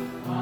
Giêsu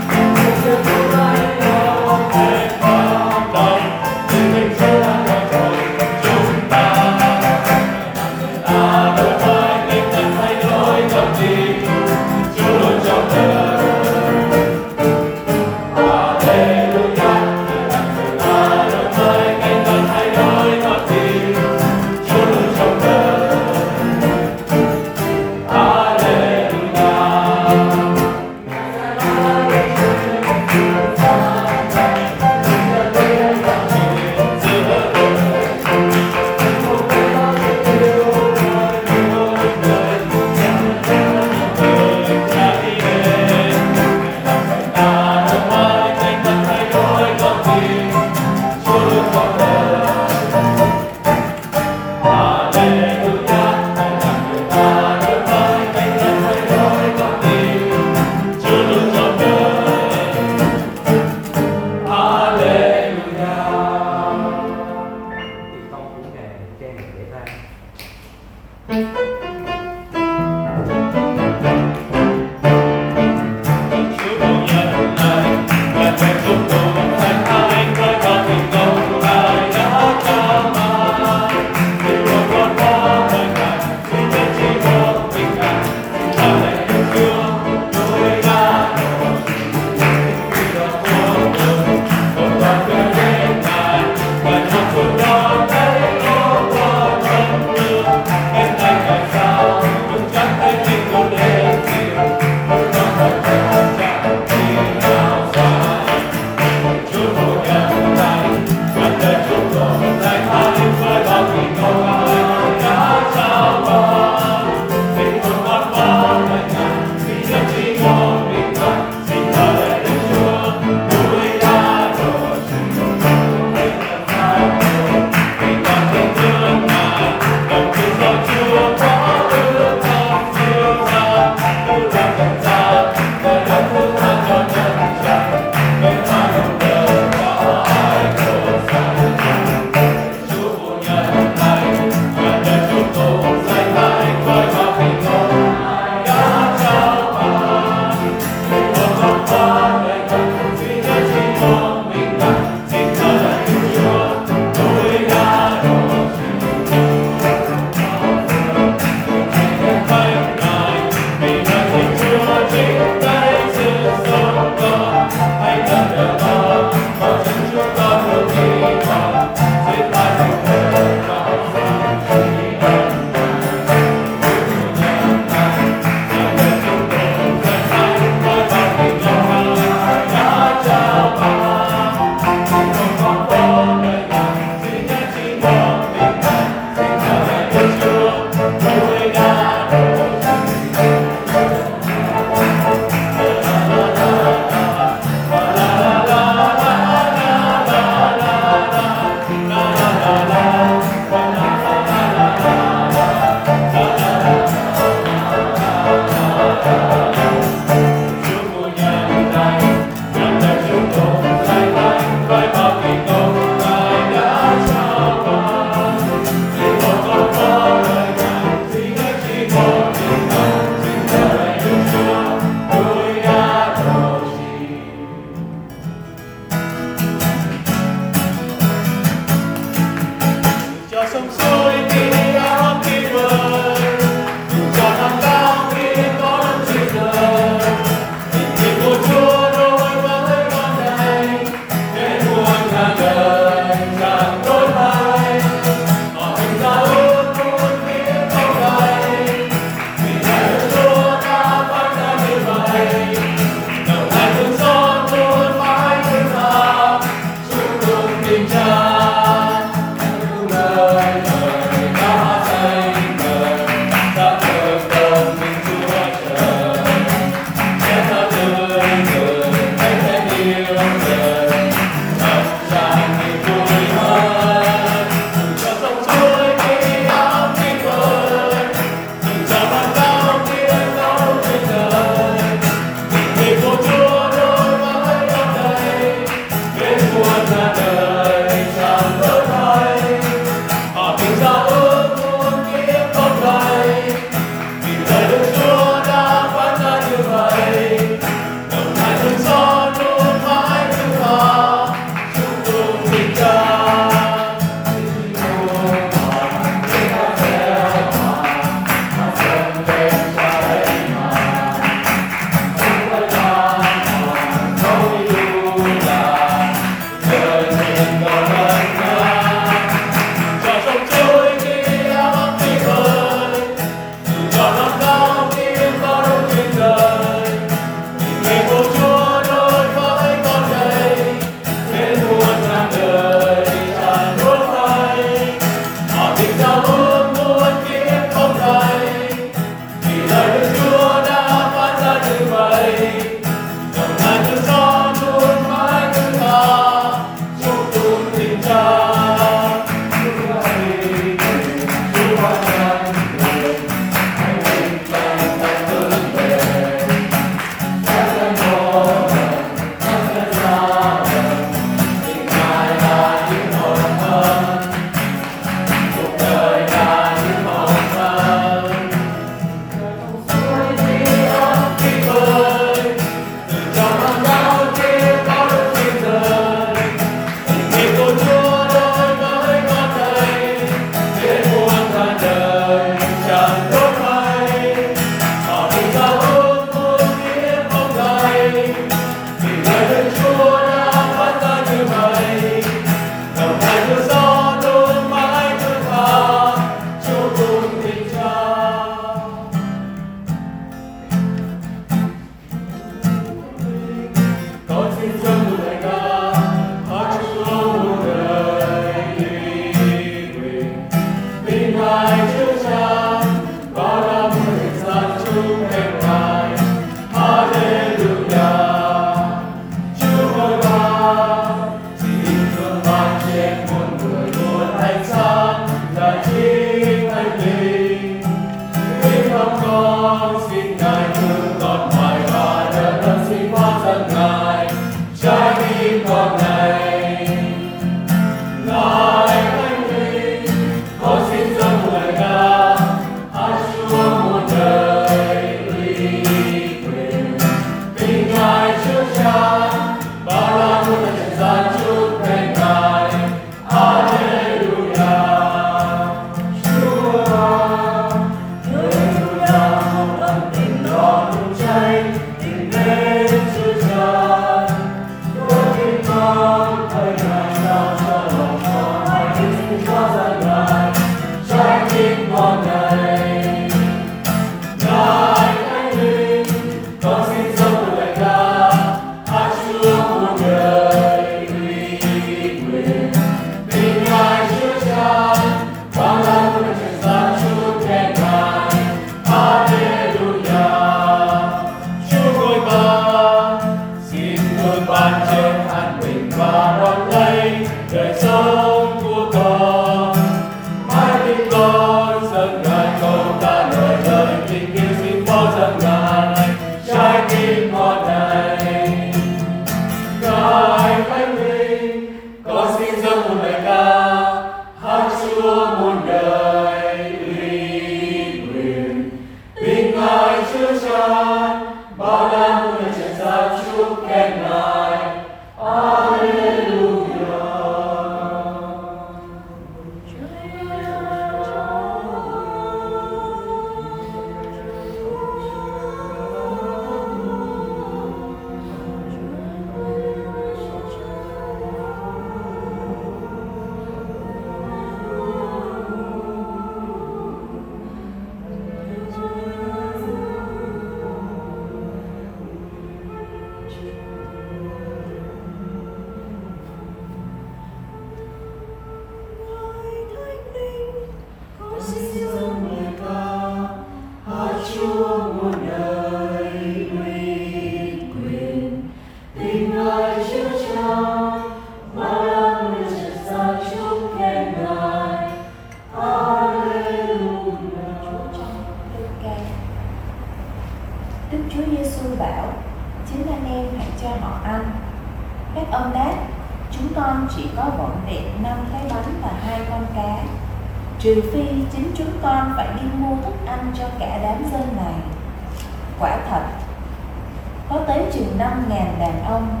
năm ngàn đàn ông.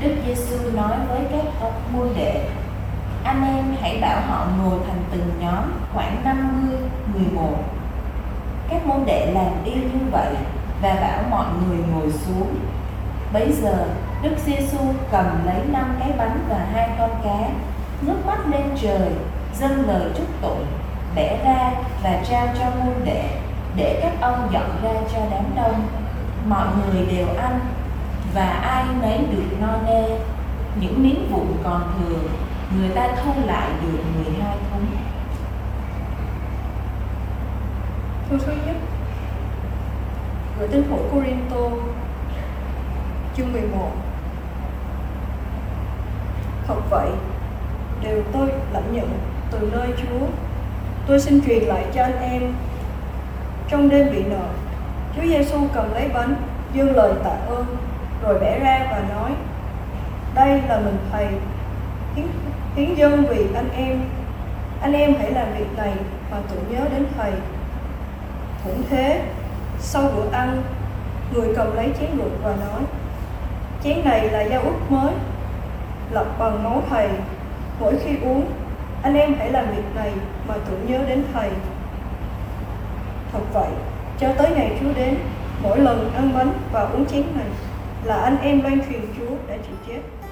Đức Giêsu nói với các ông môn đệ, anh em hãy bảo họ ngồi thành từng nhóm khoảng 50, 11 các môn đệ làm đi như vậy và bảo mọi người ngồi xuống. Bấy giờ, Đức Giêsu cầm lấy năm cái bánh và hai con cá, ngước mắt lên trời, dâng lời chúc tụng, bẻ ra và trao cho môn đệ, để các ông dọn ra cho đám đông. Mọi người đều ăn, và ai nấy được no nê. Những miếng vụn còn thừa, người ta thu lại được 12 thúng. Thư thứ nhất Gửi tín hữu Corinto Chương 11 Thật vậy Đều tôi lãnh nhận từ nơi Chúa. Tôi xin truyền lại cho anh em Trong đêm bị nợ. Chúa Giêsu cầm lấy bánh dâng lời tạ ơn. Rồi vẽ ra và nói Đây là mình Thầy. Hiến, hiến dân vì anh em. Anh em hãy làm việc này Mà tưởng nhớ đến Thầy. Cũng thế, sau bữa ăn, người cầm lấy chén rượu và nói Chén này là giao ước mới, lập bằng máu thầy. Mỗi khi uống, anh em hãy làm việc này mà tưởng nhớ đến thầy. Thật vậy, cho tới ngày Chúa đến, mỗi lần ăn bánh và uống chén này là anh em loan truyền Chúa đã chịu chết.